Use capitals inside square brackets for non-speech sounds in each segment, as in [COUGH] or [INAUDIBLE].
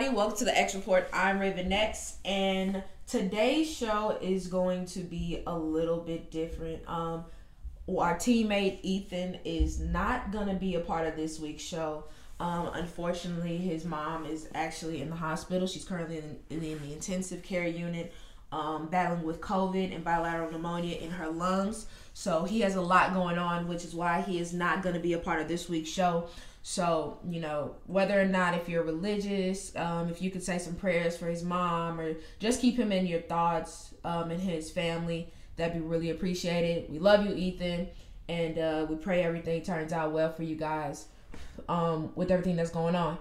Everybody, welcome to the X Report. I'm Raven Next, and today's show is going to be a little bit different. Um, our teammate Ethan is not gonna be a part of this week's show. Um, unfortunately, his mom is actually in the hospital. She's currently in, in the intensive care unit, um, battling with COVID and bilateral pneumonia in her lungs. So he has a lot going on, which is why he is not going to be a part of this week's show. So, you know, whether or not if you're religious, um, if you could say some prayers for his mom or just keep him in your thoughts um, and his family, that'd be really appreciated. We love you, Ethan, and uh, we pray everything turns out well for you guys um, with everything that's going on.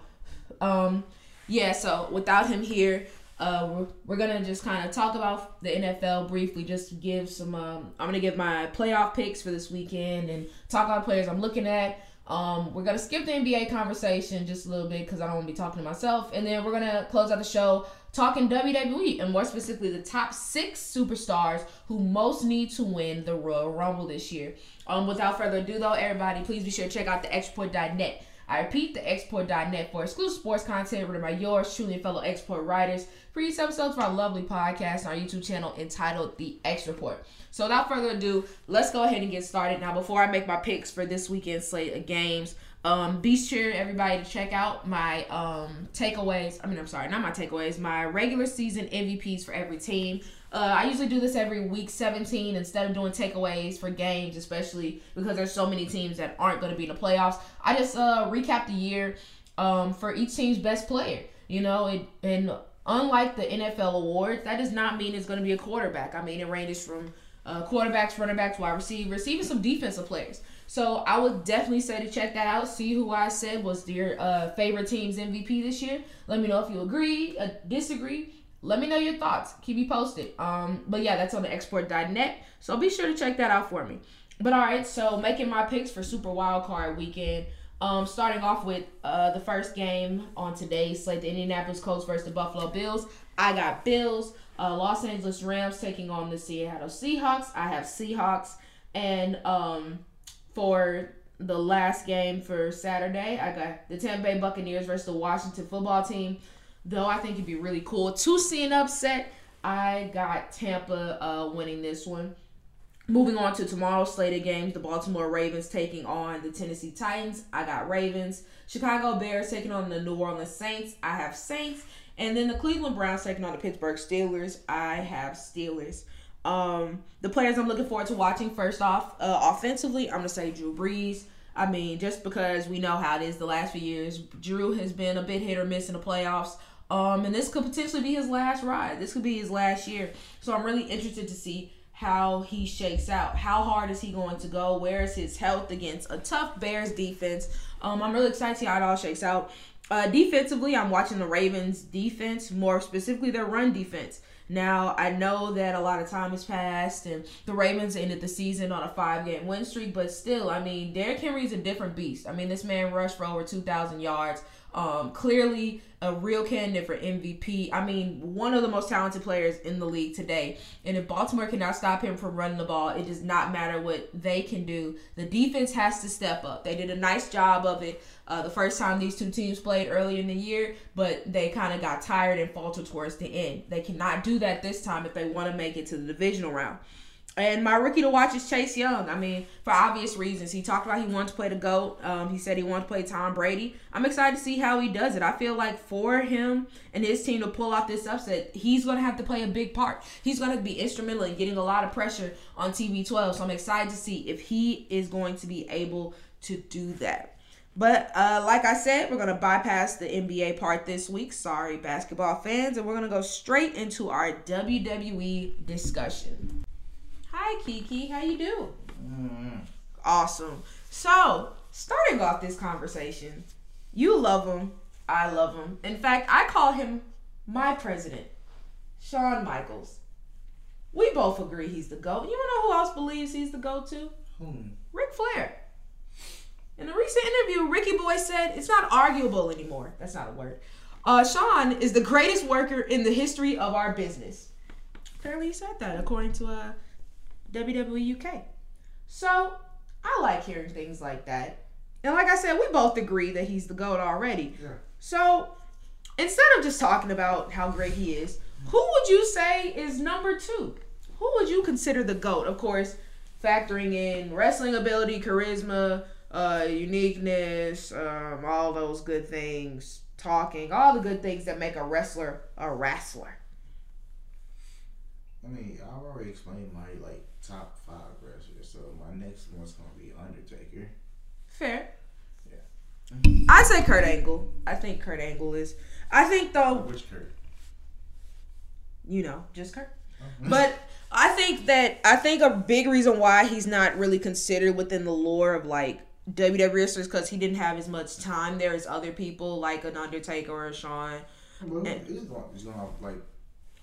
Um, yeah, so without him here, uh, we're, we're gonna just kind of talk about the NFL briefly. Just give some. Um, I'm gonna give my playoff picks for this weekend and talk about players I'm looking at. Um, we're gonna skip the NBA conversation just a little bit because I don't want to be talking to myself, and then we're gonna close out the show talking WWE and more specifically the top six superstars who most need to win the Royal Rumble this year. Um, without further ado, though, everybody, please be sure to check out the XReport.net. I repeat, the XReport.net for exclusive sports content written by yours truly and fellow Export writers. Previous episodes of our lovely podcast on our YouTube channel entitled The X Report. So without further ado, let's go ahead and get started. Now, before I make my picks for this weekend slate of games, um, be sure everybody to check out my um takeaways. I mean, I'm sorry, not my takeaways. My regular season MVPs for every team. Uh, I usually do this every week 17 instead of doing takeaways for games, especially because there's so many teams that aren't going to be in the playoffs. I just uh, recap the year um, for each team's best player. You know, it, and unlike the NFL awards, that does not mean it's going to be a quarterback. I mean, it ranges from uh, quarterbacks, running backs, wide receivers, even some defensive players. So I would definitely say to check that out. See who I said was your uh, favorite team's MVP this year. Let me know if you agree, uh, disagree. Let me know your thoughts. Keep me posted. Um, but yeah, that's on the xreport.net. So be sure to check that out for me. But all right, so making my picks for Super Wild Card Weekend. Um, starting off with uh, the first game on today's slate, the Indianapolis Colts versus the Buffalo Bills. I got Bills. Uh, Los Angeles Rams taking on the Seattle Seahawks. I have Seahawks. And um, for the last game for Saturday, I got the Tampa Bay Buccaneers versus the Washington football team. Though I think it'd be really cool to see an upset. I got Tampa uh, winning this one. Moving on to tomorrow's slated games, the Baltimore Ravens taking on the Tennessee Titans. I got Ravens. Chicago Bears taking on the New Orleans Saints. I have Saints. And then the Cleveland Browns taking on the Pittsburgh Steelers. I have Steelers. Um, the players I'm looking forward to watching first off, uh, offensively, I'm gonna say Drew Brees. I mean, just because we know how it is the last few years, Drew has been a bit hit or miss in the playoffs. Um, and this could potentially be his last ride. This could be his last year. So I'm really interested to see how he shakes out. How hard is he going to go? Where is his health against a tough Bears defense? Um, I'm really excited to see how it all shakes out. Uh, defensively, I'm watching the Ravens defense, more specifically their run defense. Now, I know that a lot of time has passed and the Ravens ended the season on a five game win streak, but still, I mean, Derrick Henry is a different beast. I mean, this man rushed for over 2,000 yards. Um, clearly a real candidate for MVP. I mean, one of the most talented players in the league today. And if Baltimore cannot stop him from running the ball, it does not matter what they can do. The defense has to step up. They did a nice job of it uh, the first time these two teams played early in the year, but they kind of got tired and faltered towards the end. They cannot do that this time if they want to make it to the divisional round. And my rookie to watch is Chase Young. I mean, for obvious reasons. He talked about he wanted to play the GOAT. Um, he said he wanted to play Tom Brady. I'm excited to see how he does it. I feel like for him and his team to pull off this upset, he's going to have to play a big part. He's going to be instrumental in getting a lot of pressure on TB12. So I'm excited to see if he is going to be able to do that. But uh, like I said, we're going to bypass the NBA part this week. Sorry, basketball fans. And we're going to go straight into our WWE discussion. Hi, Kiki. How you doing? Mm. Awesome. So, starting off this conversation, you love him. I love him. In fact, I call him my president, Shawn Michaels. We both agree he's the GOAT. You know who else believes he's the GOAT too? Whom? Ric Flair. In a recent interview, Ricky Boy said it's not arguable anymore. That's not a word. Uh, Shawn is the greatest worker in the history of our business. Apparently, he said that according to uh, WWE UK. So I like hearing things like that. And like I said, we both agree that he's the GOAT already. Yeah. So instead of just talking about how great he is, who would you say is number two? Who would you consider the GOAT? Of course, factoring in wrestling ability, charisma, uh, uniqueness, um, all those good things, talking, all the good things that make a wrestler a wrestler. I mean, I've already explained my like top five wrestlers, so my next one's gonna be Undertaker. Fair. Yeah. I'd say Kurt Angle. I think Kurt Angle is. I think though, Which Kurt? you know, just Kurt. But I think that I think a big reason why he's not really considered within the lore of like WWE wrestlers because he didn't have as much time there as other people like an Undertaker or a Shawn well, he's gonna, he's gonna like.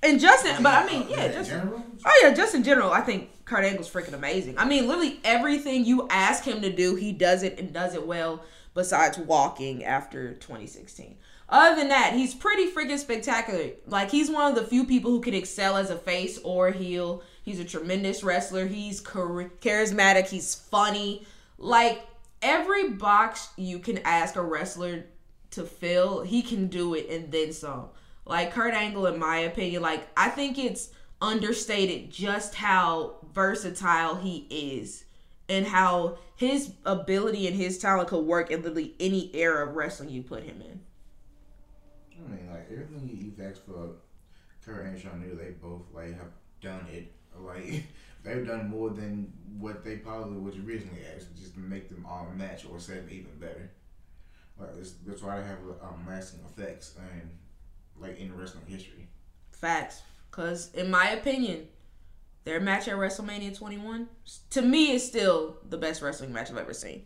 And Justin. But I mean, yeah, in just oh yeah, just in general, I think Kurt Angle's freaking amazing. I mean, literally everything you ask him to do, he does it and does it well. Besides walking after 2016. Other than that, he's pretty freaking spectacular. Like he's one of the few people who can excel as a face or heel. He's a tremendous wrestler. He's char- charismatic. He's funny. Like every box you can ask a wrestler to fill, he can do it and then some. Like Kurt Angle, in my opinion, like I think it's understated just how versatile he is and how his ability and his talent could work in literally any era of wrestling you put him in. I mean, like everything you've asked for, Kurt and Neal, they both like have done it. Like [LAUGHS] they've done more than what they probably was originally asked, just to make them all match or set even better. Like it's, that's why they have um, lasting effects and like in wrestling history. Facts. Because, in my opinion, their match at WrestleMania 21, to me, is still the best wrestling match I've ever seen.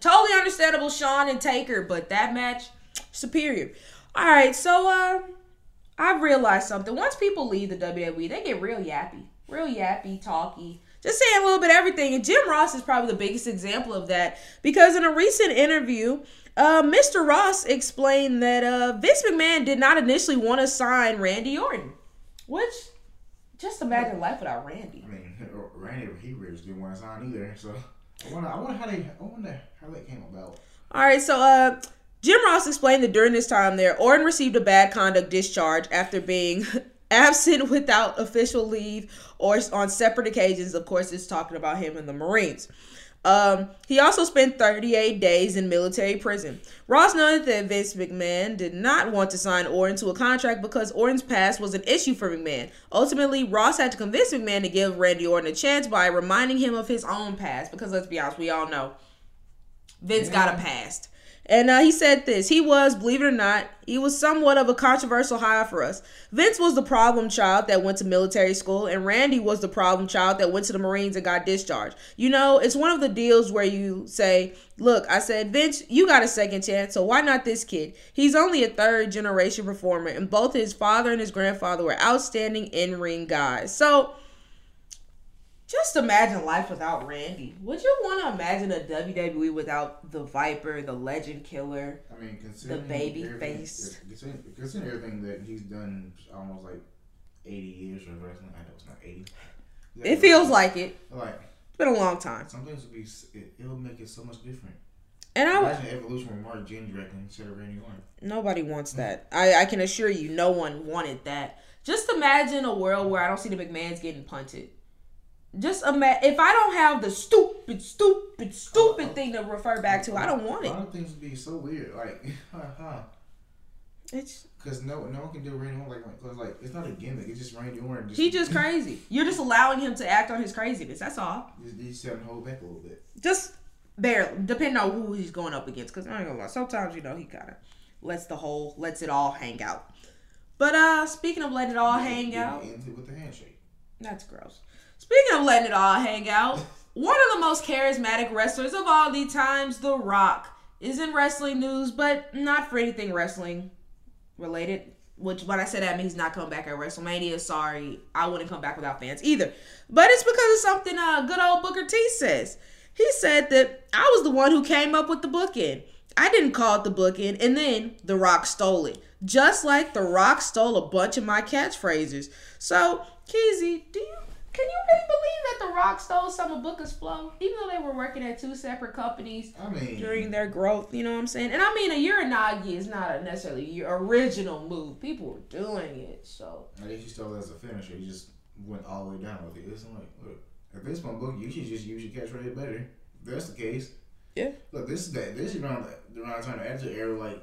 Totally understandable, Shawn and Taker, but that match, superior. All right, so uh, I've realized something. Once people leave the WWE, they get real yappy, real yappy, talky, just saying a little bit everything. And Jim Ross is probably the biggest example of that because in a recent interview, uh, Mr. Ross explained that uh, Vince McMahon did not initially want to sign Randy Orton, which just imagine life without Randy. I mean, [LAUGHS] Randy he really didn't want to sign either. So I wonder, I wonder how they, I wonder how that came about. All right, so uh, Jim Ross explained that during this time there, Orton received a bad conduct discharge after being [LAUGHS] absent without official leave or on separate occasions. Of course, it's talking about him in the Marines. Um, he also spent 38 days in military prison. Ross noted that Vince McMahon did not want to sign Orton to a contract because Orton's past was an issue for McMahon. Ultimately, Ross had to convince McMahon to give Randy Orton a chance by reminding him of his own past. Because let's be honest, we all know Vince got a past. And uh, he said this. He was, believe it or not, he was somewhat of a controversial hire for us. Vince was the problem child that went to military school, and Randy was the problem child that went to the Marines and got discharged. You know, it's one of the deals where you say, Look, I said, Vince, you got a second chance, so why not this kid? He's only a third generation performer, and both his father and his grandfather were outstanding in ring guys. So, just imagine life without Randy. Would you want to imagine a WWE without the Viper, the Legend Killer? I mean, considering baby everything- face. Considering, considering everything that he's done, almost like eighty years of wrestling. I know it's not eighty. It feels like it. like It's been a long time. some things would be. It, it'll make it so much different. And I Imagine evolution with Mark Jindrak instead of Randy Orton. nobody wants mm. that. I, I can assure you, no one wanted that. Just imagine a world where I don't see the McMahons getting punted. Just imagine if I don't have the stupid, stupid, stupid thing to refer back to, I don't want it. A lot of things would be so weird. Like, [LAUGHS] huh? It's Because no, no one can do Randy Orton like, cause like it's not a gimmick. It's just Randy Orton. Just, he just crazy. You're just allowing him to act on his craziness. That's all. Just, he's trying to hold back a little bit. Just barely, depending on who he's going up against. Because I ain't gonna lie, sometimes you know he kind of lets the whole lets it all hang out. But uh, speaking of letting it all hang Then out, ends it with the handshake. That's gross. Speaking of letting it all hang out, one of the most charismatic wrestlers of all the times, The Rock, is in wrestling news, but not for anything wrestling related. Which, when I said that, means he's not coming back at WrestleMania. Sorry, I wouldn't come back without fans either. But it's because of something uh, good old Booker T says. He said that I was the one who came up with the bookend. I didn't call it the bookend, and then The Rock stole it. Just like The Rock stole a bunch of my catchphrases. So, Keezy, do you can you really believe that The Rock stole some of Booker's flow, even though they were working at two separate companies I mean, during their growth? You know what I'm saying? And I mean, a Uranage is not a necessarily your original move. People were doing it, so I guess you stole it as a finisher. You just went all the way down with it. It's like, look, at this point, book, you should just use your catchphrase better. If that's the case. Yeah. Look, this is that. This is around the around the time of the attitude era. Like,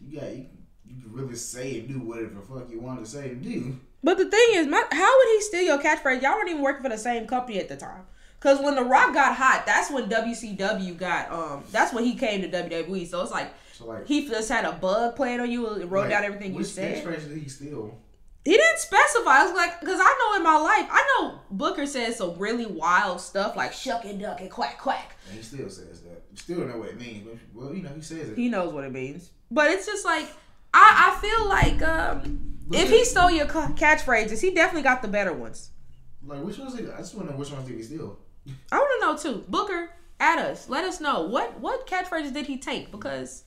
you got you, you can really say and do whatever the fuck you want to say and do. But the thing is, my, how would he steal your catchphrase? Y'all weren't even working for the same company at the time. Cause when The Rock got hot, that's when WCW got um. That's when he came to WWE. So it's like So like, he just had a bug playing on you and wrote like, down everything you said. which catchphrase did he steal? He didn't specify. I was like, because I know in my life, I know Booker says some really wild stuff like shuck and duck and quack quack. And he still says that. Still don't know what it means. But, well, you know, he says it. He knows what it means. But it's just like I, I feel like um, if he stole your ca- catchphrases, he definitely got the better ones. Like, which ones? Did, I just want to know which ones did he steal. I want to know too. Booker, at us. Let us know what what catchphrases did he take because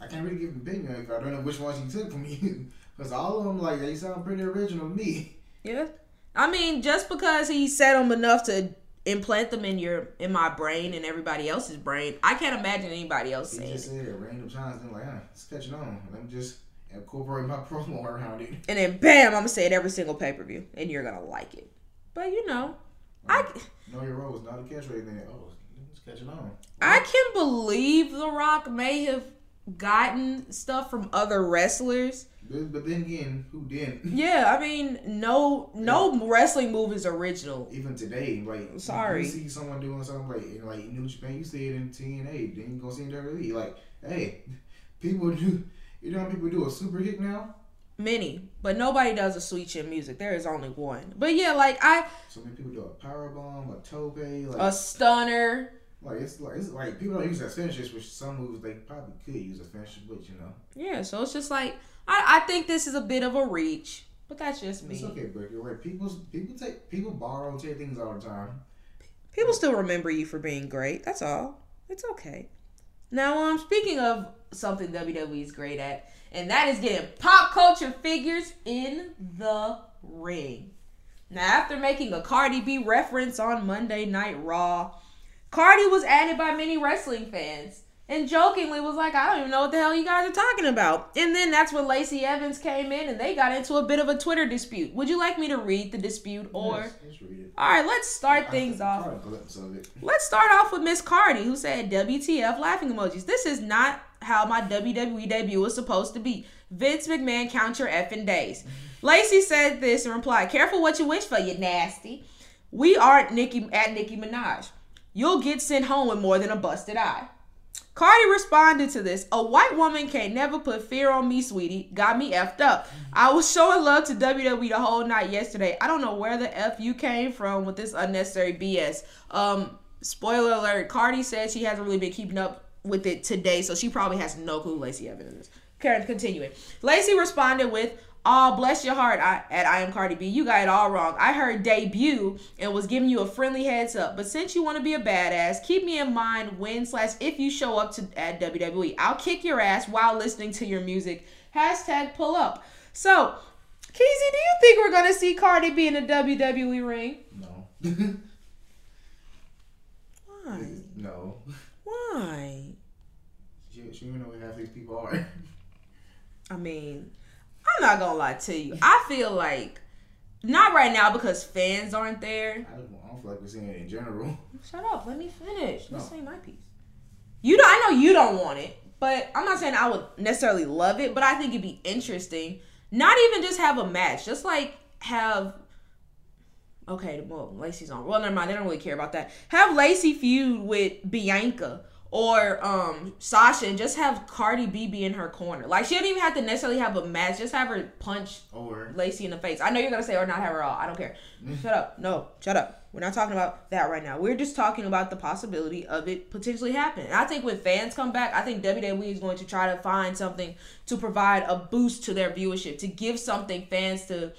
I can't really give an opinion if I don't know which ones he took from [LAUGHS] you. Because all of them, like, they sound pretty original to me. yeah. I mean, just because he said them enough to implant them in your in my brain and everybody else's brain, I can't imagine anybody else He saying just said it random times. Then, like, ah, huh, it's catching on. Let me just incorporate my [LAUGHS] promo around it. And then bam, I'm gonna say it every single pay per view, and you're gonna like it. But you know, oh, I Know your role is not a catchphrase. Then, oh, it's catching on. I can believe The Rock may have gotten stuff from other wrestlers. But, then again, who didn't? [LAUGHS] Yeah, I mean, no, no wrestling move is original. Even today, like, Sorry. you see someone doing something like, in, like New Japan, you see it in TNA, then you go see it in WWE. Like, hey, [LAUGHS] people do. You know how people do a super kick now? Many, but nobody does a sweet chin music. There is only one. But yeah, like I, So many people do a power bomb, a tope, like, a stunner. Like it's like it's like people don't use that finishers, which some moves they probably could use a finisher, but you know, Yeah, so it's just like I, I think this is a bit of a reach, but that's just me. it's okay, but you're right. People people take people borrow and take things all the time. People still remember you for being great. That's all. It's okay. Now, um, speaking of something WWE is great at, and that is getting pop culture figures in the ring. Now, after making a Cardi B reference on Monday Night Raw, Cardi was added by many wrestling fans and jokingly was like, I don't even know what the hell you guys are talking about. And then that's when Lacey Evans came in and they got into a bit of a Twitter dispute. Would you like me to read the dispute or? Yes, let's read it. All right, let's start things off. caught a glimpse of. Let's start off with Miss Cardi, who said WTF laughing emojis. This is not how my WWE debut was supposed to be. Vince McMahon, count your effing days. Lacey said this and replied, Careful what you wish for, you nasty. We aren't Nicki at Nicki Minaj. You'll get sent home with more than a busted eye. Cardi responded to this. A white woman can't never put fear on me, sweetie. Got me effed up. I was showing love to WWE the whole night yesterday. I don't know where the F you came from with this unnecessary BS. Um, spoiler alert, Cardi said she hasn't really been keeping up with it today, so she probably has no clue Lacey Evans is. Karen, continuing. Lacey responded with, Oh, bless your heart, I, at I am Cardi B. You got it all wrong. I heard debut and was giving you a friendly heads up. But since you want to be a badass, keep me in mind when slash if you show up to at WWE. I'll kick your ass while listening to your music. Hashtag pull up. So, Keezy, do you think we're gonna see Cardi B in a WWE ring? No. Why? [LAUGHS] no. Why? She, she don't know who half these people are. I mean, I'm not gonna lie to you. I feel like not right now because fans aren't there. I don't, I don't feel like we're seeing it in general. Shut up. Let me finish. Let's No. say my piece. You don't. I know you don't want it, but I'm not saying I would necessarily love it. But I think it'd be interesting. Not even just have a match, just like have. Okay, well, Lacey's on. Well, never mind. They don't really care about that. Have Lacey feud with Bianca or um Sasha, and just have Cardi B be in her corner. Like she don't even have to necessarily have a match. Just have her punch Or Lacey in the face. I know you're gonna say or not have her all. I don't care. shut up. No, shut up. We're not talking about that right now. We're just talking about the possibility of it potentially happening. And I think when fans come back, I think WWE is going to try to find something to provide a boost to their viewership, to give something fans to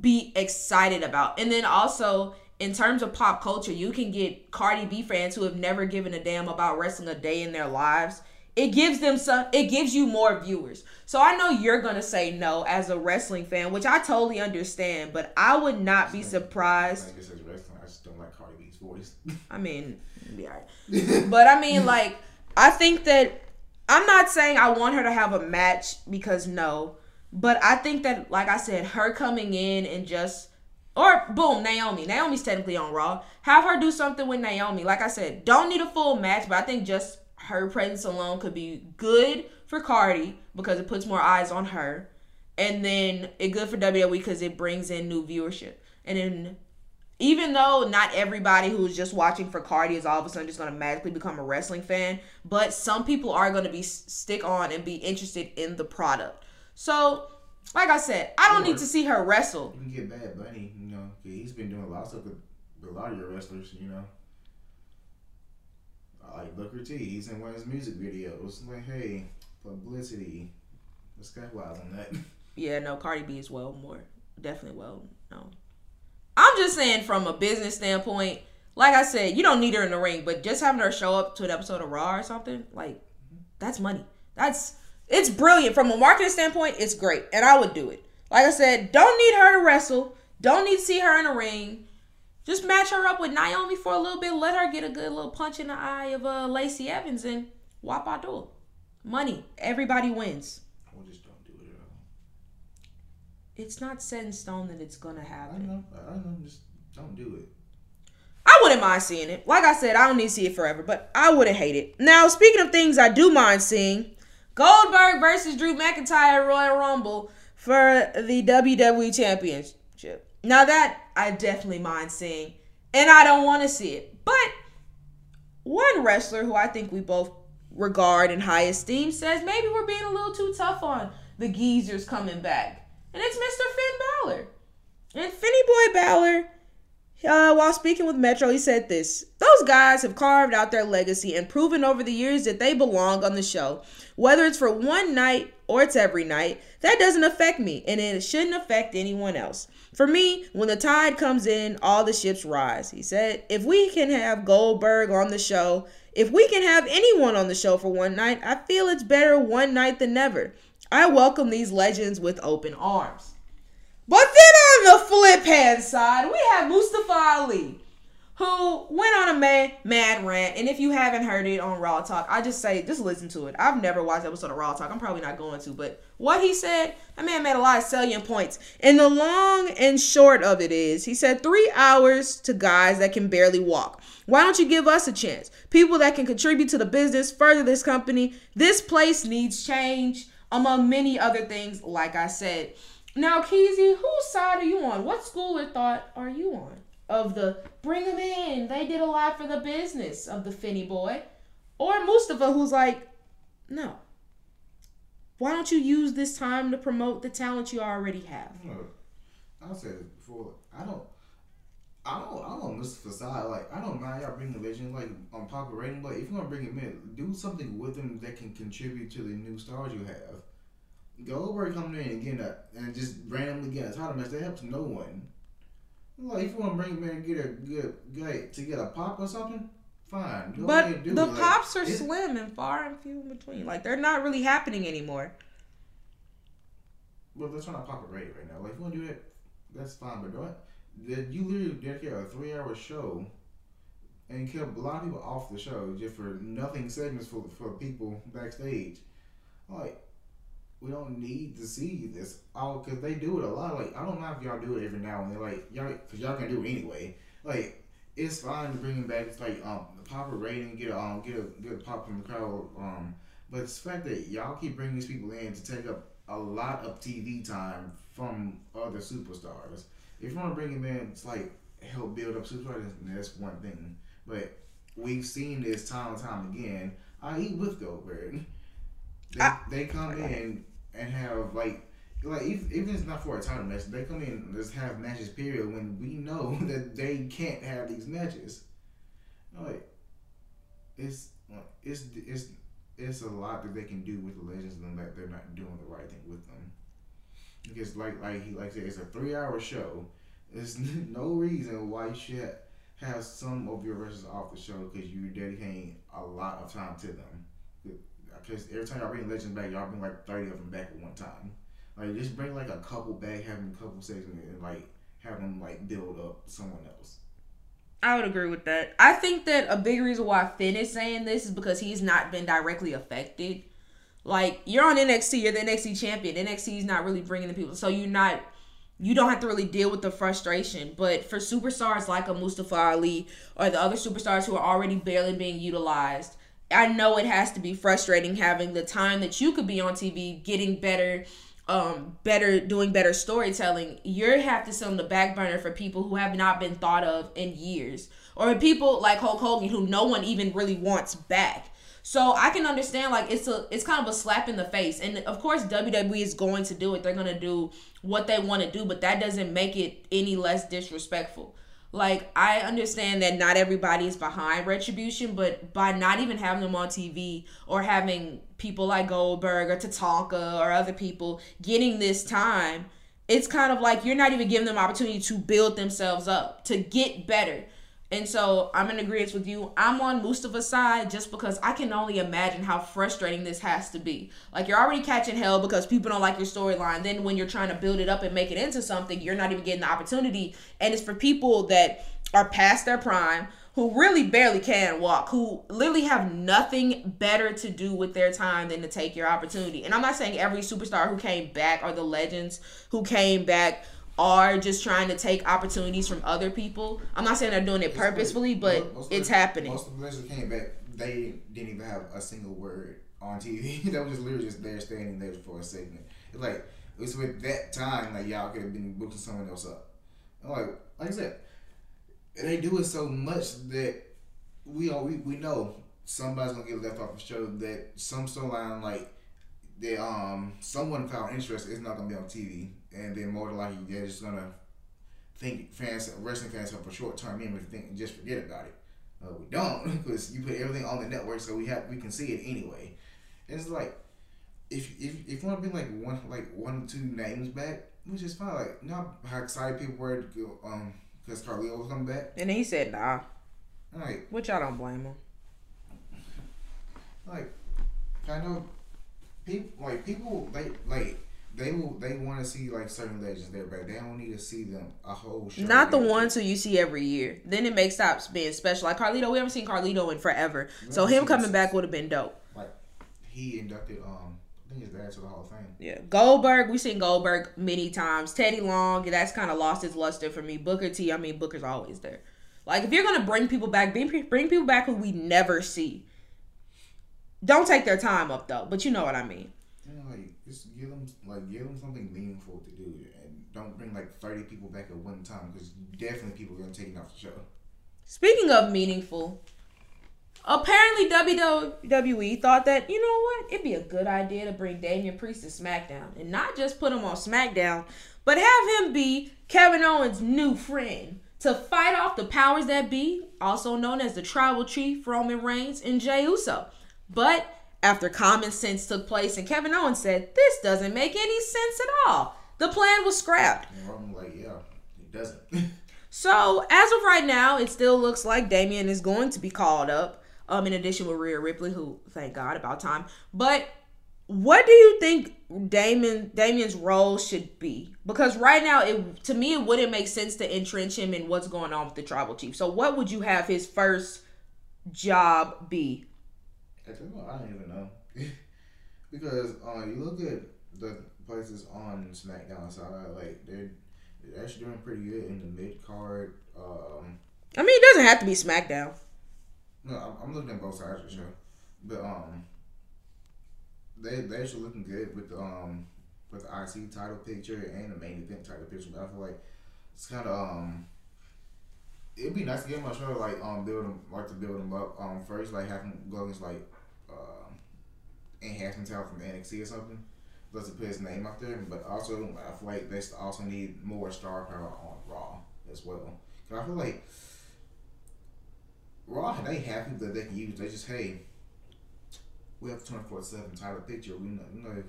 be excited about. And then also in terms of pop culture, you can get Cardi B fans who have never given a damn about wrestling a day in their lives it gives them some it gives you more viewers. So I know you're gonna say no as a wrestling fan, which I totally understand, but I would not be surprised. I it's wrestling. I just don't like Cardi B's voice. [LAUGHS] I mean, be alright. [LAUGHS] but I mean, like, I think that I'm not saying I want her to have a match because no, but I think that, like I said, her coming in and just or boom, Naomi. Naomi's technically on Raw. Have her do something with Naomi. Like I said, don't need a full match, but I think just her presence alone could be good for Cardi because it puts more eyes on her. And then it good for WWE because it brings in new viewership. And then even though not everybody who's just watching for Cardi is all of a sudden just going to magically become a wrestling fan, but some people are going to be stick on and be interested in the product. So, like I said, I don't need to see her wrestle. You can get Bad Bunny, you know, he's been doing a lot of stuff with, a lot of your wrestlers, you know. Like Booker T, he's in one of his music videos. Like, hey, publicity. Let's capitalize on that. [LAUGHS] Yeah, no, Cardi B is well more definitely well known. I'm just saying from a business standpoint, like I said, you don't need her in the ring, but just having her show up to an episode of Raw or something, like mm-hmm. that's money. That's it's brilliant from a marketing standpoint. It's great, and I would do it. Like I said, don't need her to wrestle. Don't need to see her in a ring. Just match her up with Naomi for a little bit. Let her get a good little punch in the eye of uh, Lacey Evans and whop out do it. Money. Everybody wins. Or just don't do it at all. It's not set in stone that it's gonna happen. I know, I don't know, just don't do it. I wouldn't mind seeing it. Like I said, I don't need to see it forever, but I wouldn't hate it. Now, speaking of things I do mind seeing, Goldberg versus Drew McIntyre Royal Rumble for the WWE Championship. Now that I definitely mind seeing, and I don't want to see it. But one wrestler who I think we both regard in high esteem says maybe we're being a little too tough on the geezers coming back. And it's Mr. Finn Balor. And Finny Boy Balor uh, while speaking with Metro, he said this Those guys have carved out their legacy and proven over the years that they belong on the show. Whether it's for one night or it's every night, that doesn't affect me, and it shouldn't affect anyone else. For me, when the tide comes in, all the ships rise. He said, If we can have Goldberg on the show, if we can have anyone on the show for one night, I feel it's better one night than never. I welcome these legends with open arms. But then on the flip hand side, we have Mustafa Ali, who went on a mad, mad rant. And if you haven't heard it on Raw Talk, I just say, just listen to it. I've never watched episode of Raw Talk. I'm probably not going to. But what he said, that man made a lot of salient points. And the long and short of it is, he said three hours to guys that can barely walk. Why don't you give us a chance? People that can contribute to the business, further this company. This place needs change, among many other things, like I said. Now, Keezy, whose side are you on? What school of thought are you on? Of the bring them in, they did a lot for the business of the Finny boy. Or Mustafa, who's like, no. Why don't you use this time to promote the talent you already have? Look, I said it before. I don't. I don't. I'm on Mustafa side. Like I don't mind y'all bringing legends like on popular rating, but if you're gonna bring him in, do something with him that can contribute to the new stars you have. Goldberg coming in and getting a and just randomly getting a title match that helps no one. Like if you want to bring him in and get a good guy to get a pop or something, fine. Go But the it. Like, pops are slim and far and few in between. Like they're not really happening anymore. Well, that's not pop a rate right now. Like, if you want to do that, that's fine. But don't, that you literally dedicate a three hour show and kept a lot of people off the show just for nothing segments for, for people backstage. Like, we don't need to see this all because they do it a lot. Like, I don't mind if y'all do it every now and then. Like, y'all, because y'all can do it anyway. Like, it's fine to bring it back. It's like um, the pop a rating, get a um, get a get a pop from the crowd. Um, but it's the fact that y'all keep bringing these people in to take up a lot of TV time from other superstars. If you want to bring them in, it's like help build up superstars. That's one thing. But we've seen this time and time again. I eat with Goldberg. They, I- they come in and have like like if, even if it's not for a title match, they come in and just have matches period when we know [LAUGHS] that they can't have these matches. Like it's it's it's it's a lot that they can do with the legends and that they're not doing the right thing with them. Because like like he like said, it's a three hour show. There's [LAUGHS] no reason why you should have some of your wrestlers off the show because you're dedicating a lot of time to them. Because every time y'all bring legends back, y'all bring like thirty of them back at one time. Like just bring like a couple back, them a couple segments, and like have them like build up someone else. I would agree with that. I think that a big reason why Finn is saying this is because he's not been directly affected. Like you're on NXT, you're the NXT champion. NXT is not really bringing the people, so you're not. You don't have to really deal with the frustration. But for superstars like a Mustafa Ali or the other superstars who are already barely being utilized, I know it has to be frustrating having the time that you could be on TV getting better um better doing better storytelling. You're have to sit on the back burner for people who have not been thought of in years or people like hulk hogan who no one even really wants back. So i can understand like it's a it's kind of a slap in the face. And of course wwe is going to do it. They're going to do what they want to do but that doesn't make it any less disrespectful like I understand that not everybody is behind retribution, but by not even having them on TV or having people like Goldberg or Tatanka or other people getting this time, it's kind of like you're not even giving them opportunity to build themselves up, to get better. And so I'm in agreement with you. I'm on Mustafa's side just because I can only imagine how frustrating this has to be. Like you're already catching hell because people don't like your storyline. Then when you're trying to build it up and make it into something, you're not even getting the opportunity. And it's for people that are past their prime, who really barely can walk, who literally have nothing better to do with their time than to take your opportunity. And I'm not saying every superstar who came back or the legends who came back are just trying to take opportunities from other people. I'm not saying they're doing it purposefully, but most, it's happening. Most of the legends came back, they didn't even have a single word on TV. [LAUGHS] they were just literally just there standing there for a segment. It's like it was with that time like y'all could have been booking someone else up. I'm like like I said, they do it so much that we all we, we know somebody's gonna get left off the show that some storyline like that um someone found interest is not gonna be on TV and then more than likely they're just gonna think fans, wrestling fans have a short term memory, think just forget about it. Uh, we don't [LAUGHS] because you put everything on the network, so we have we can see it anyway. And it's like if if if you want to bring like one like one or two names back, which is fine. Like know how excited people were to go, um because Carlito was coming back, and he said nah. Like which I don't blame him. Like I know people like people like like they will they want to see like certain legends there, but they don't need to see them a whole show. Not the ones who you see every year. Then it makes stops being special. Like Carlito, we haven't seen Carlito in forever, so him coming back would have been dope. Like he inducted, um, I think his dad to the Hall of Fame. Yeah, Goldberg, we've seen Goldberg many times. Teddy Long, that's kind of lost his luster for me. Booker T, I mean Booker's always there. Like if you're gonna bring people back, bring bring people back who we never see. Don't take their time up though, but you know what I mean. Yeah, like just give them like give them something meaningful to do, and don't bring like thirty people back at one time because definitely people are gonna take you off the show. Speaking of meaningful, apparently WWE thought that you know what it'd be a good idea to bring Damian Priest to SmackDown and not just put him on SmackDown, but have him be Kevin Owens' new friend to fight off the powers that be, also known as the Tribal Chief Roman Reigns and Jey Uso. But after common sense took place and Kevin Owens said, This doesn't make any sense at all. The plan was scrapped. I'm like, yeah, it doesn't. [LAUGHS] so as of right now, it still looks like Damian is going to be called up. Um, in addition with Rhea Ripley, who thank God about time. But what do you think Damon Damian's role should be? Because right now, it to me it wouldn't make sense to entrench him in what's going on with the tribal chief. So what would you have his first job be? I don't even know. [LAUGHS] because uh, you look at the places on SmackDown side, like they're, they're actually doing pretty good in the mid card. Um, I mean, it doesn't have to be SmackDown. No, I'm, I'm looking at both sides the show, but um, they they actually looking good with the um with the IC title picture and the main event title picture. But I feel like it's kind of um it'd be nice to get my show like um build him like to build them up um first like have him go against like Um, enhancement talent from NXT or something. Let's put his name up there, but also I feel like they also need more star power on Raw as well. Cause I feel like Raw they have people that they can use. They just hey, we have twenty four seven title picture. We know, you know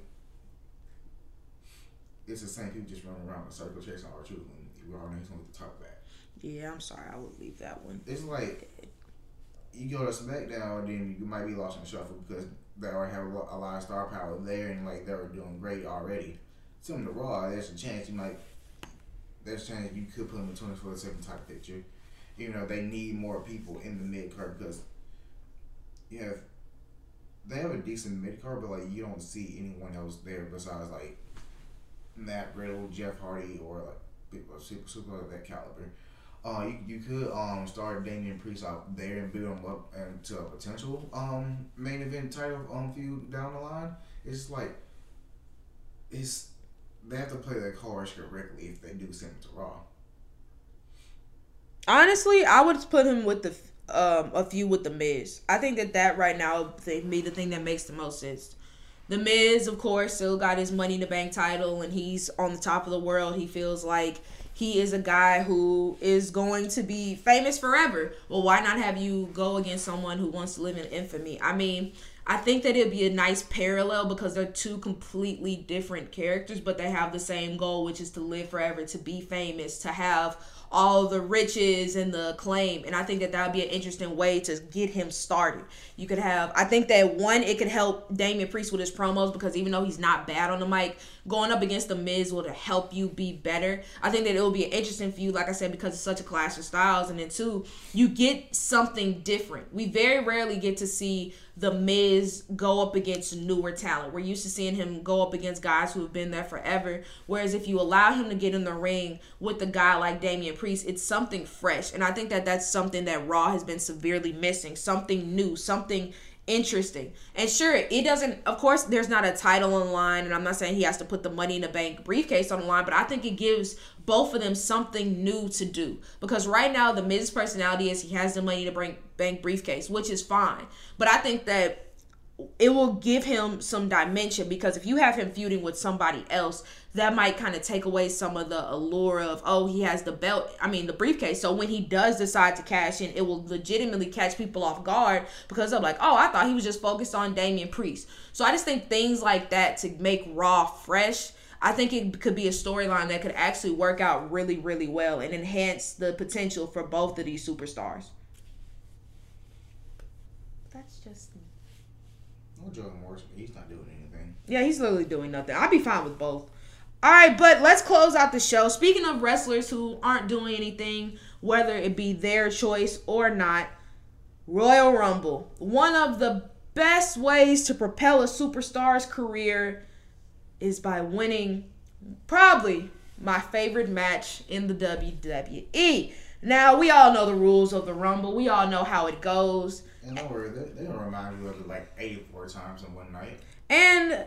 it's the same people just running around in a circle chasing R-Truth, and Raw names on the top of that. Yeah, I'm sorry, I would leave that one. It's like you go to SmackDown, then you might be lost in the shuffle because they already have a lot, a lot of star power there and like they were doing great already. Some to Raw, there's a chance you might. There's a chance you could put them in twenty four seven type picture. You know they need more people in the mid card because you have they have a decent mid card, but like you don't see anyone else there besides like Matt Riddle, Jeff Hardy, or like people super super of that caliber. Uh, you, you could um start Damian Priest out there and build him up into a potential um main event title um feud down the line. It's like it's they have to play their cards correctly if they do send him to Raw. Honestly, I would put him with the um a few with the Miz. I think that that right now would be the thing that makes the most sense. The Miz, of course, still got his Money in the Bank title, and he's on the top of the world. He feels like he is a guy who is going to be famous forever. Well, why not have you go against someone who wants to live in infamy? I mean, I think that it'd be a nice parallel because they're two completely different characters, but they have the same goal, which is to live forever, to be famous, to have all the riches and the acclaim. And I think that that would be an interesting way to get him started. You could have, I think that one, it could help Damian Priest with his promos because even though he's not bad on the mic, going up against the Miz will help you be better. I think that it will be interesting for you, like I said, because it's such a clash of styles. And then two, you get something different. We very rarely get to see the Miz go up against newer talent. We're used to seeing him go up against guys who have been there forever. Whereas if you allow him to get in the ring with a guy like Damian Priest, it's something fresh. And I think that that's something that Raw has been severely missing. Something new, something interesting. And sure, it doesn't, of course, there's not a title on line, and I'm not saying he has to put the money in the bank briefcase on the line, but I think it gives both of them something new to do. Because right now, the Miz personality is he has the money to bring bank briefcase, which is fine. But I think that it will give him some dimension because if you have him feuding with somebody else, that might kind of take away some of the allure of oh he has the belt i mean the briefcase so when he does decide to cash in it will legitimately catch people off guard because they're like oh i thought he was just focused on Damian priest so i just think things like that to make raw fresh i think it could be a storyline that could actually work out really really well and enhance the potential for both of these superstars that's just me no Joe Morrison, he's not doing anything. Yeah, he's literally doing nothing. I'd be fine with both. All right, but let's close out the show. Speaking of wrestlers who aren't doing anything, whether it be their choice or not, Royal Rumble. One of the best ways to propel a superstar's career is by winning probably my favorite match in the WWE. Now, we all know the rules of the Rumble. We all know how it goes. And don't worry, they, they don't remind you of it like 84 times in one night. And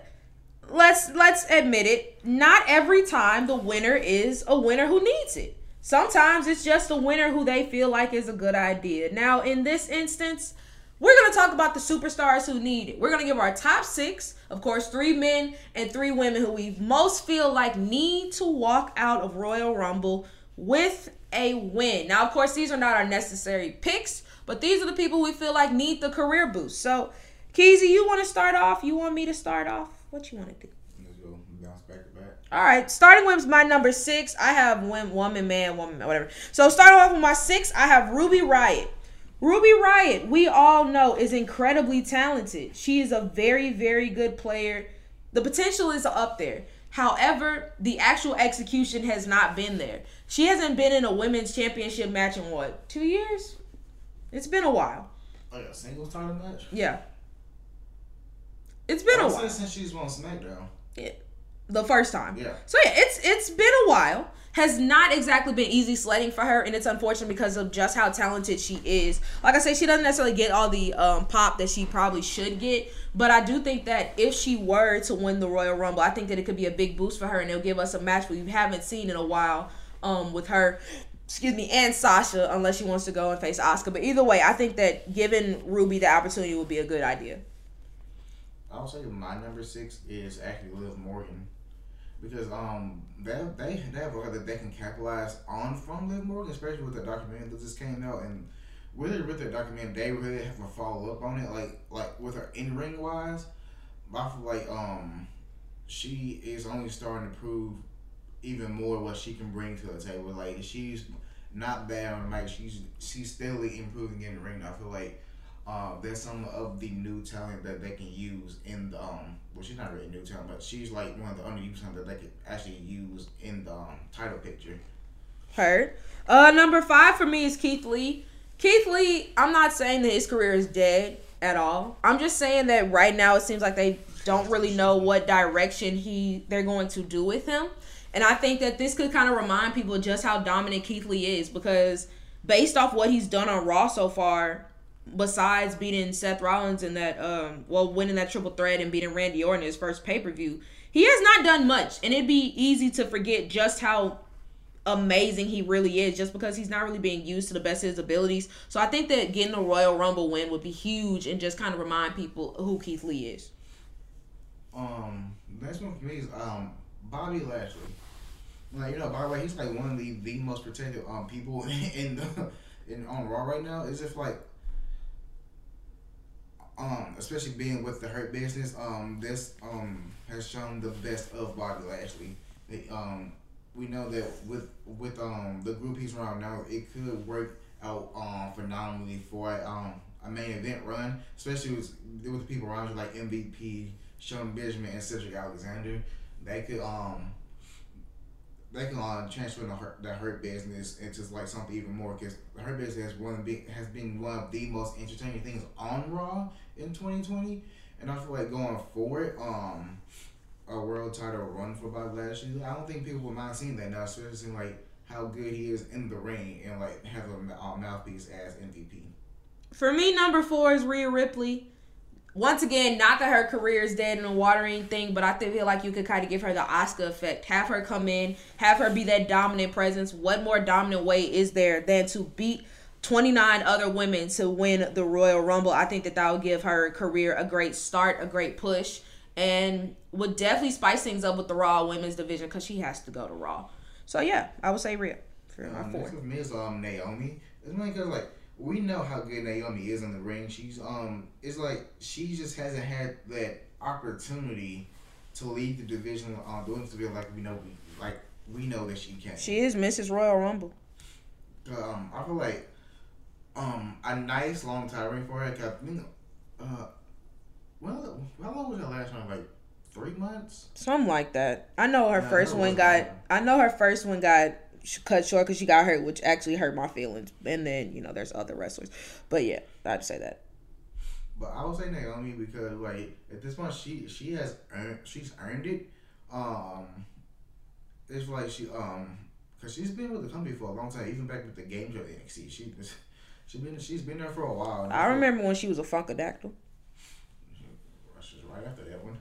let's let's admit it, not every time the winner is a winner who needs it. Sometimes it's just a winner who they feel like is a good idea. Now, in this instance, we're going to talk about the superstars who need it. We're going to give our top six, of course, three men and three women who we most feel like need to walk out of Royal Rumble with a win. Now, of course, these are not our necessary picks, but these are the people we feel like need the career boost. So, Keezy, you want to start off? You want me to start off? What you want to do? Let's go bounce back to back. All right, starting with my number six, I have woman, man, woman, whatever. So starting off with my six, I have Ruby Riott. Ruby Riott, we all know, is incredibly talented. She is a very, very good player. The potential is up there. However, the actual execution has not been there. She hasn't been in a women's championship match in what, two years? It's been a while. Like a singles title match? Yeah. It's been a while. since she's on SmackDown. Yeah. The first time. Yeah. So yeah, it's it's been a while. Has not exactly been easy sledding for her, and it's unfortunate because of just how talented she is. Like I say, she doesn't necessarily get all the um, pop that she probably should get, but I do think that if she were to win the Royal Rumble, I think that it could be a big boost for her, and it'll give us a match we haven't seen in a while um, with her. Excuse me, and Sasha, unless she wants to go and face Asuka. But either way, I think that giving Ruby the opportunity would be a good idea. I'll say my number six is actually Liv Morgan. Because um they they they have a that they can capitalize on from Liv Morgan, especially with the documentary that just came out and really with the documentary they really have to follow up on it, like like with her in ring wise. I feel like um she is only starting to prove even more what she can bring to the table. Like she's not bad on the mic. She's she's steadily improving in the ring. I feel like uh, there's some of the new talent that they can use in the um. Well, she's not really new talent, but she's like one of the underused talent that they could actually use in the um, title picture. Heard. Uh, number five for me is Keith Lee. Keith Lee, I'm not saying that his career is dead at all. I'm just saying that right now it seems like they don't really know what direction he they're going to do with him. And I think that this could kind of remind people just how dominant Keith Lee is because based off what he's done on Raw so far, besides beating Seth Rollins in that um well winning that triple threat and beating Randy Orton in his first pay-per-view, he has not done much. And it'd be easy to forget just how amazing he really is just because he's not really being used to the best of his abilities. So I think that getting a Royal Rumble win would be huge and just kind of remind people who Keith Lee is. Um, next one for me is um Bobby Lashley. Like you know, by the way, he's like one of the the most protected um people [LAUGHS] in the in on Raw right now. Is if like um especially being with the Hurt Business um this um has shown the best of Bobby Lashley. They, um we know that with with um the group he's around now, it could work out um phenomenally for um a main event run, especially with with people around you like MVP, Shelton Benjamin, and Cedric Alexander. They could um they can uh, transfer the hurt, the hurt business into like something even more because the hurt business has one big, has been one of the most entertaining things on Raw in 2020, and I feel like going forward, um, a world title run for Bobby Lashley. I don't think people would mind seeing that now, especially like how good he is in the ring and like have a mouthpiece as MVP. For me, number four is Rhea Ripley. Once again, not that her career is dead in the water or anything, but I feel like you could kind of give her the Asuka effect. Have her come in, have her be that dominant presence. What more dominant way is there than to beat 29 other women to win the Royal Rumble? I think that that would give her career a great start, a great push and would definitely spice things up with the Raw Women's Division because she has to go to Raw. So yeah, I would say Rhea for my um, four. Next with me is um Naomi. It's only because like we know how good Naomi is in the ring. She's um it's like she just hasn't had that opportunity to lead the division on uh, doing to feel like we know we like we know that she can. She is Mrs. Royal Rumble. Um, I feel like um a nice long time for her. Cause, you know, uh, well, how long was her last one? Like three months. Something like that. I know her first one got. I know her first one got cut short because she got hurt, which actually hurt my feelings. And then you know, there's other wrestlers, but yeah, I'd say that. But I would say Naomi because like at this point she she has earned she's earned it. Um, it's like she um because she's been with the company for a long time, even back with the game show NXT. She she's been she's been there for a while. I remember when she was a Funkadactyl She was right after that one.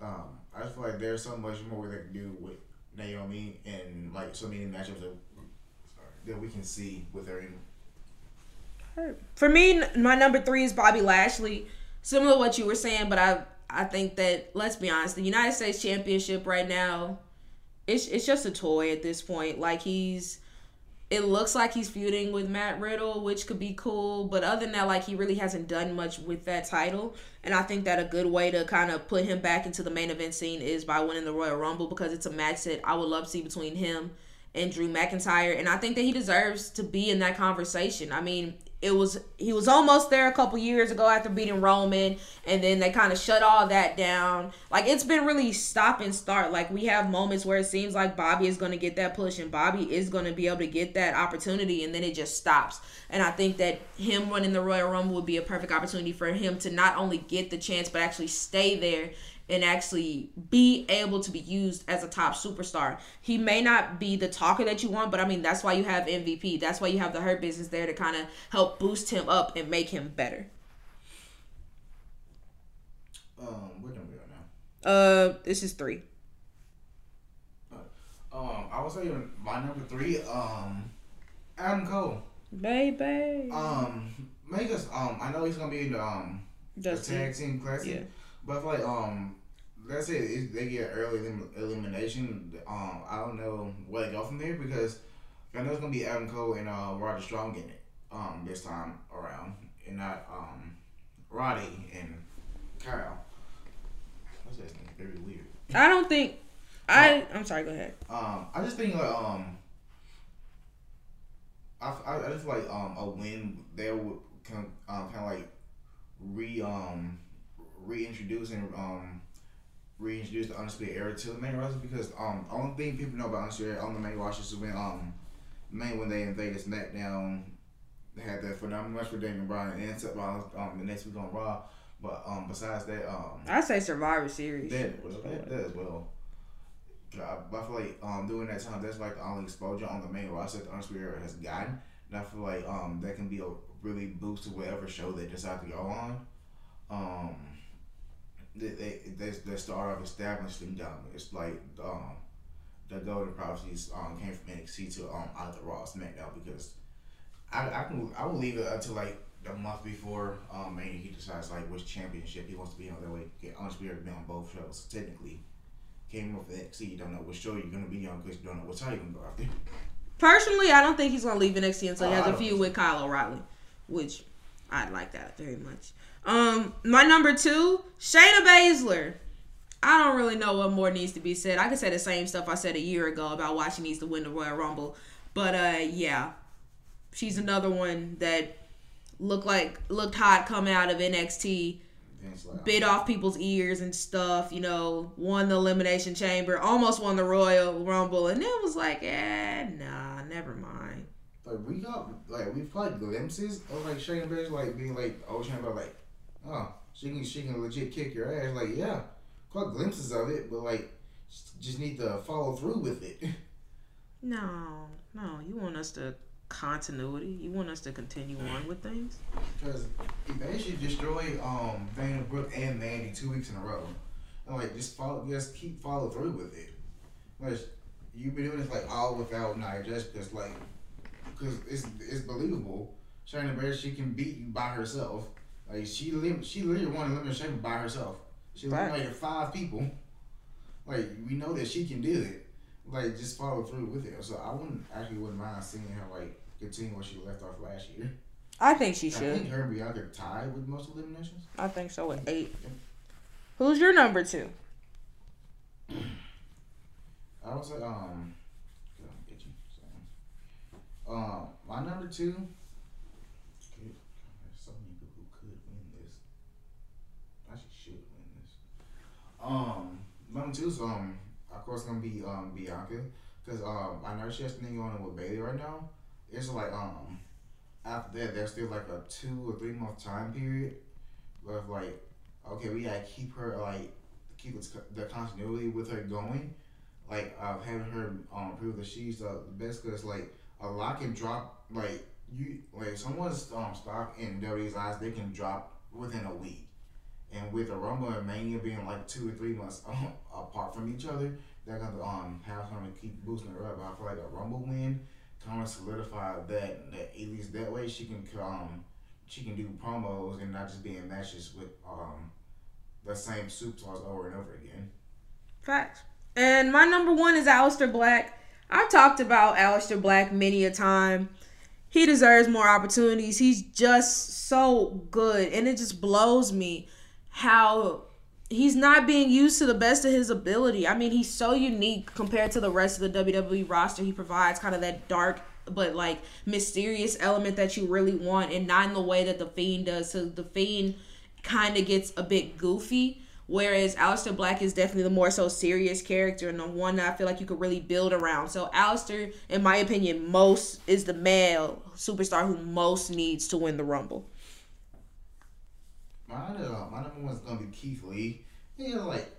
Um, I just feel like there's so much more they can do with Naomi and like so many matchups that, that we can see with her. In. For me, my number three is Bobby Lashley. Similar to what you were saying, but I I think that let's be honest, the United States Championship right now, it's it's just a toy at this point. Like he's it looks like he's feuding with Matt Riddle, which could be cool. But other than that, like he really hasn't done much with that title. And I think that a good way to kind of put him back into the main event scene is by winning the Royal Rumble because it's a match that I would love to see between him and Drew McIntyre. And I think that he deserves to be in that conversation. I mean, it was he was almost there a couple years ago after beating Roman, and then they kind of shut all that down. Like it's been really stop and start. Like we have moments where it seems like Bobby is going to get that push, and Bobby is going to be able to get that opportunity, and then it just stops. And I think that him running the Royal Rumble would be a perfect opportunity for him to not only get the chance but actually stay there and actually be able to be used as a top superstar. He may not be the talker that you want, but I mean that's why you have MVP. That's why you have the Hurt Business there to kind of help boost him up and make him better. Um, what number are now? Uh, this is three. Um, I would say my number three, um, Adam Cole. Baby. Um, make us. Um, I know he's gonna be in the um the tag team classic. Yeah. But like um, say if they get early elimination, um, I don't know where they go from there because I know it's gonna be Adam Cole and uh, Roderick Strong in it um this time around, and not um Roddy and Kyle. What's that name? Very weird. I don't think. I I'm sorry. Go ahead. Um, I just think like um. I, I, I just like um a win there would come um, kind of like re um reintroducing um reintroduce the Undisputed Era to the main roster because um only thing people know about Undisputed Era on the main roster is when um main when they invaded SmackDown they had that phenomenal match with Daniel Bryan and Seth Rollins um the next week on Raw. But um besides that um I say Survivor Series. that well that, that as well. I, I feel like um during that time that's like the only exposure on the main roster that the Undisputed Era has gotten. And I feel like um that can be a really boost to whatever show they decide to go on. Um they they they, they start off establishing them. It's like um the Golden Prophecies um came from NXT to um either Raw or SmackDown because I I can I will leave it until like the month before um he decides like which championship he wants to be on that way get Undisputed to be on both shows technically. Came off NXT, you don't know what show you're gonna be on because you don't know what title you're gonna go after. Personally, I don't think he's gonna leave NXT until he Oh, has a feud with Kyle O'Reilly, which I'd like that very much. Um, my number two, Shayna Baszler. I don't really know what more needs to be said. I could say the same stuff I said a year ago about why she needs to win the Royal Rumble, but uh, yeah, she's another one that looked like looked hot coming out of NXT bit off people's ears and stuff, you know, won the Elimination Chamber, almost won the Royal Rumble, and it was like, eh, nah, never mind. Like we got like we've caught glimpses of like Shayna Baszler like being like oh Shayna like oh she can she can legit kick your ass like yeah caught glimpses of it but like just need to follow through with it. [LAUGHS] No, no, you want us to continuity. You want us to continue on with things. Because he basically destroyed um Dana Brooke and Mandy two weeks in a row. And like just follow just keep follow through with it. Like you've been doing this like all without Nia Jax because like because it's it's believable. Shayna Baszler she can beat you by herself. Like she lim- she literally won elimination by herself. She Right. five people. Like we know that she can do it. Like just follow through with it. So I wouldn't actually wouldn't mind seeing her like continue where she left off last year. I think she should. I think her and Bianca tied with most eliminations. I think so. with eight. Who's your number two? I would say, um, get you. So, um, my number two. Could, there's so many people who could win this. Actually, should win this. Um, number two is um, of course, gonna be um Bianca, cause um, I know she has something going on with Bayley right now. It's like um, after that, there's still like a two or three month time period of like, okay, we gotta keep her like keep the, continuity with her going. Like uh, having her um prove that she's uh, the best because like a lot can drop like you like someone's um stock in WWE's eyes they can drop within a week, and with the Rumble and Mania being like two or three months [LAUGHS] apart from each other, they're gonna um have her to keep boosting her up. I feel like a Rumble win kind of solidify that that at least that way she can um she can do promos and not just be in matches with um the same superstars over and over again. Facts. And my number one is Aleister Black. I've talked about Aleister Black many a time. He deserves more opportunities. He's just so good. And it just blows me how he's not being used to the best of his ability. I mean, he's so unique compared to the rest of the WWE roster. He provides kind of that dark but like mysterious element that you really want and not in the way that the Fiend does. So the Fiend kind of gets a bit goofy. Whereas Aleister Black is definitely the more so serious character and the one that I feel like you could really build around. So Aleister, in my opinion, most is the male superstar who most needs to win the Rumble. Mine, uh, my number one is gonna be Keith Lee. He uh, like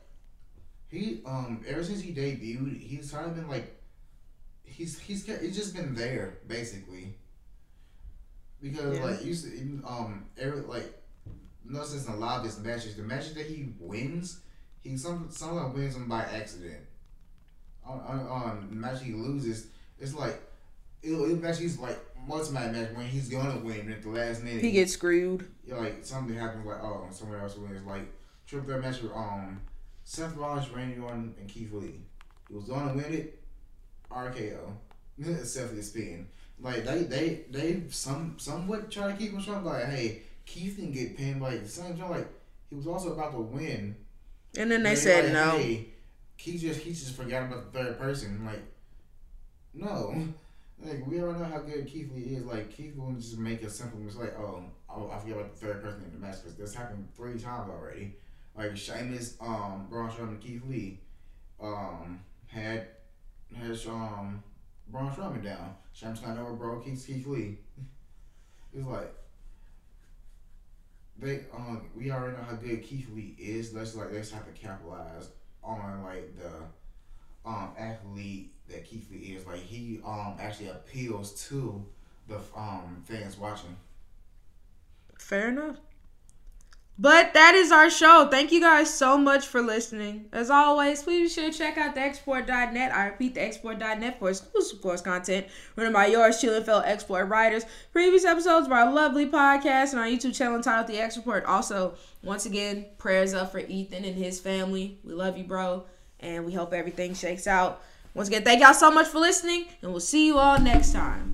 he um ever since he debuted, he's kind of been like he's he's he's just been there basically. Because Yeah. like you see, um every like no sense in a lot of his matches, the matches that he wins, he some somehow wins them by accident. On on, on the match he loses, it's like it'll, it'll match he's like multi-match match when he's gonna win at the last minute. He gets screwed. Yeah, like something happens like oh someone else wins like triple threat match with um Seth Rollins, Randy Orton, and Keith Lee. He was gonna win it, RKO. [LAUGHS] Seth is spin. Like they they they some somewhat try to keep him strong. Like hey, Keith didn't get pinned. Like the same time, like he was also about to win. And then they And said like, no. Hey, Keith just he just forgot about the third person. Like no. Like we already know how good Keith Lee is. Like Keith will just make a simple mistake. Oh, oh, I forget about the third person in the match because this happened three times already. Like Sheamus, um, Braun Strowman, Keith Lee, um, had has um Braun Strowman down. Sheamus got over bro Keith Keith Lee. [LAUGHS] It's like they um we already know how good Keith Lee is. Let's like let's have to capitalize on like the um athlete that Keith Lee is. Like he um actually appeals to the um fans watching. Fair enough. But that is our show. Thank you guys so much for listening. As always, please be sure to check out the XReport.net. I repeat, the XReport.net for exclusive course content written by yours, truly, fellow X Report writers. Previous episodes of our lovely podcast and our YouTube channel entitled The X Report. Also, once again, prayers up for Ethan and his family. We love you, bro, and we hope everything shakes out. Once again, thank y'all so much for listening, and we'll see you all next time.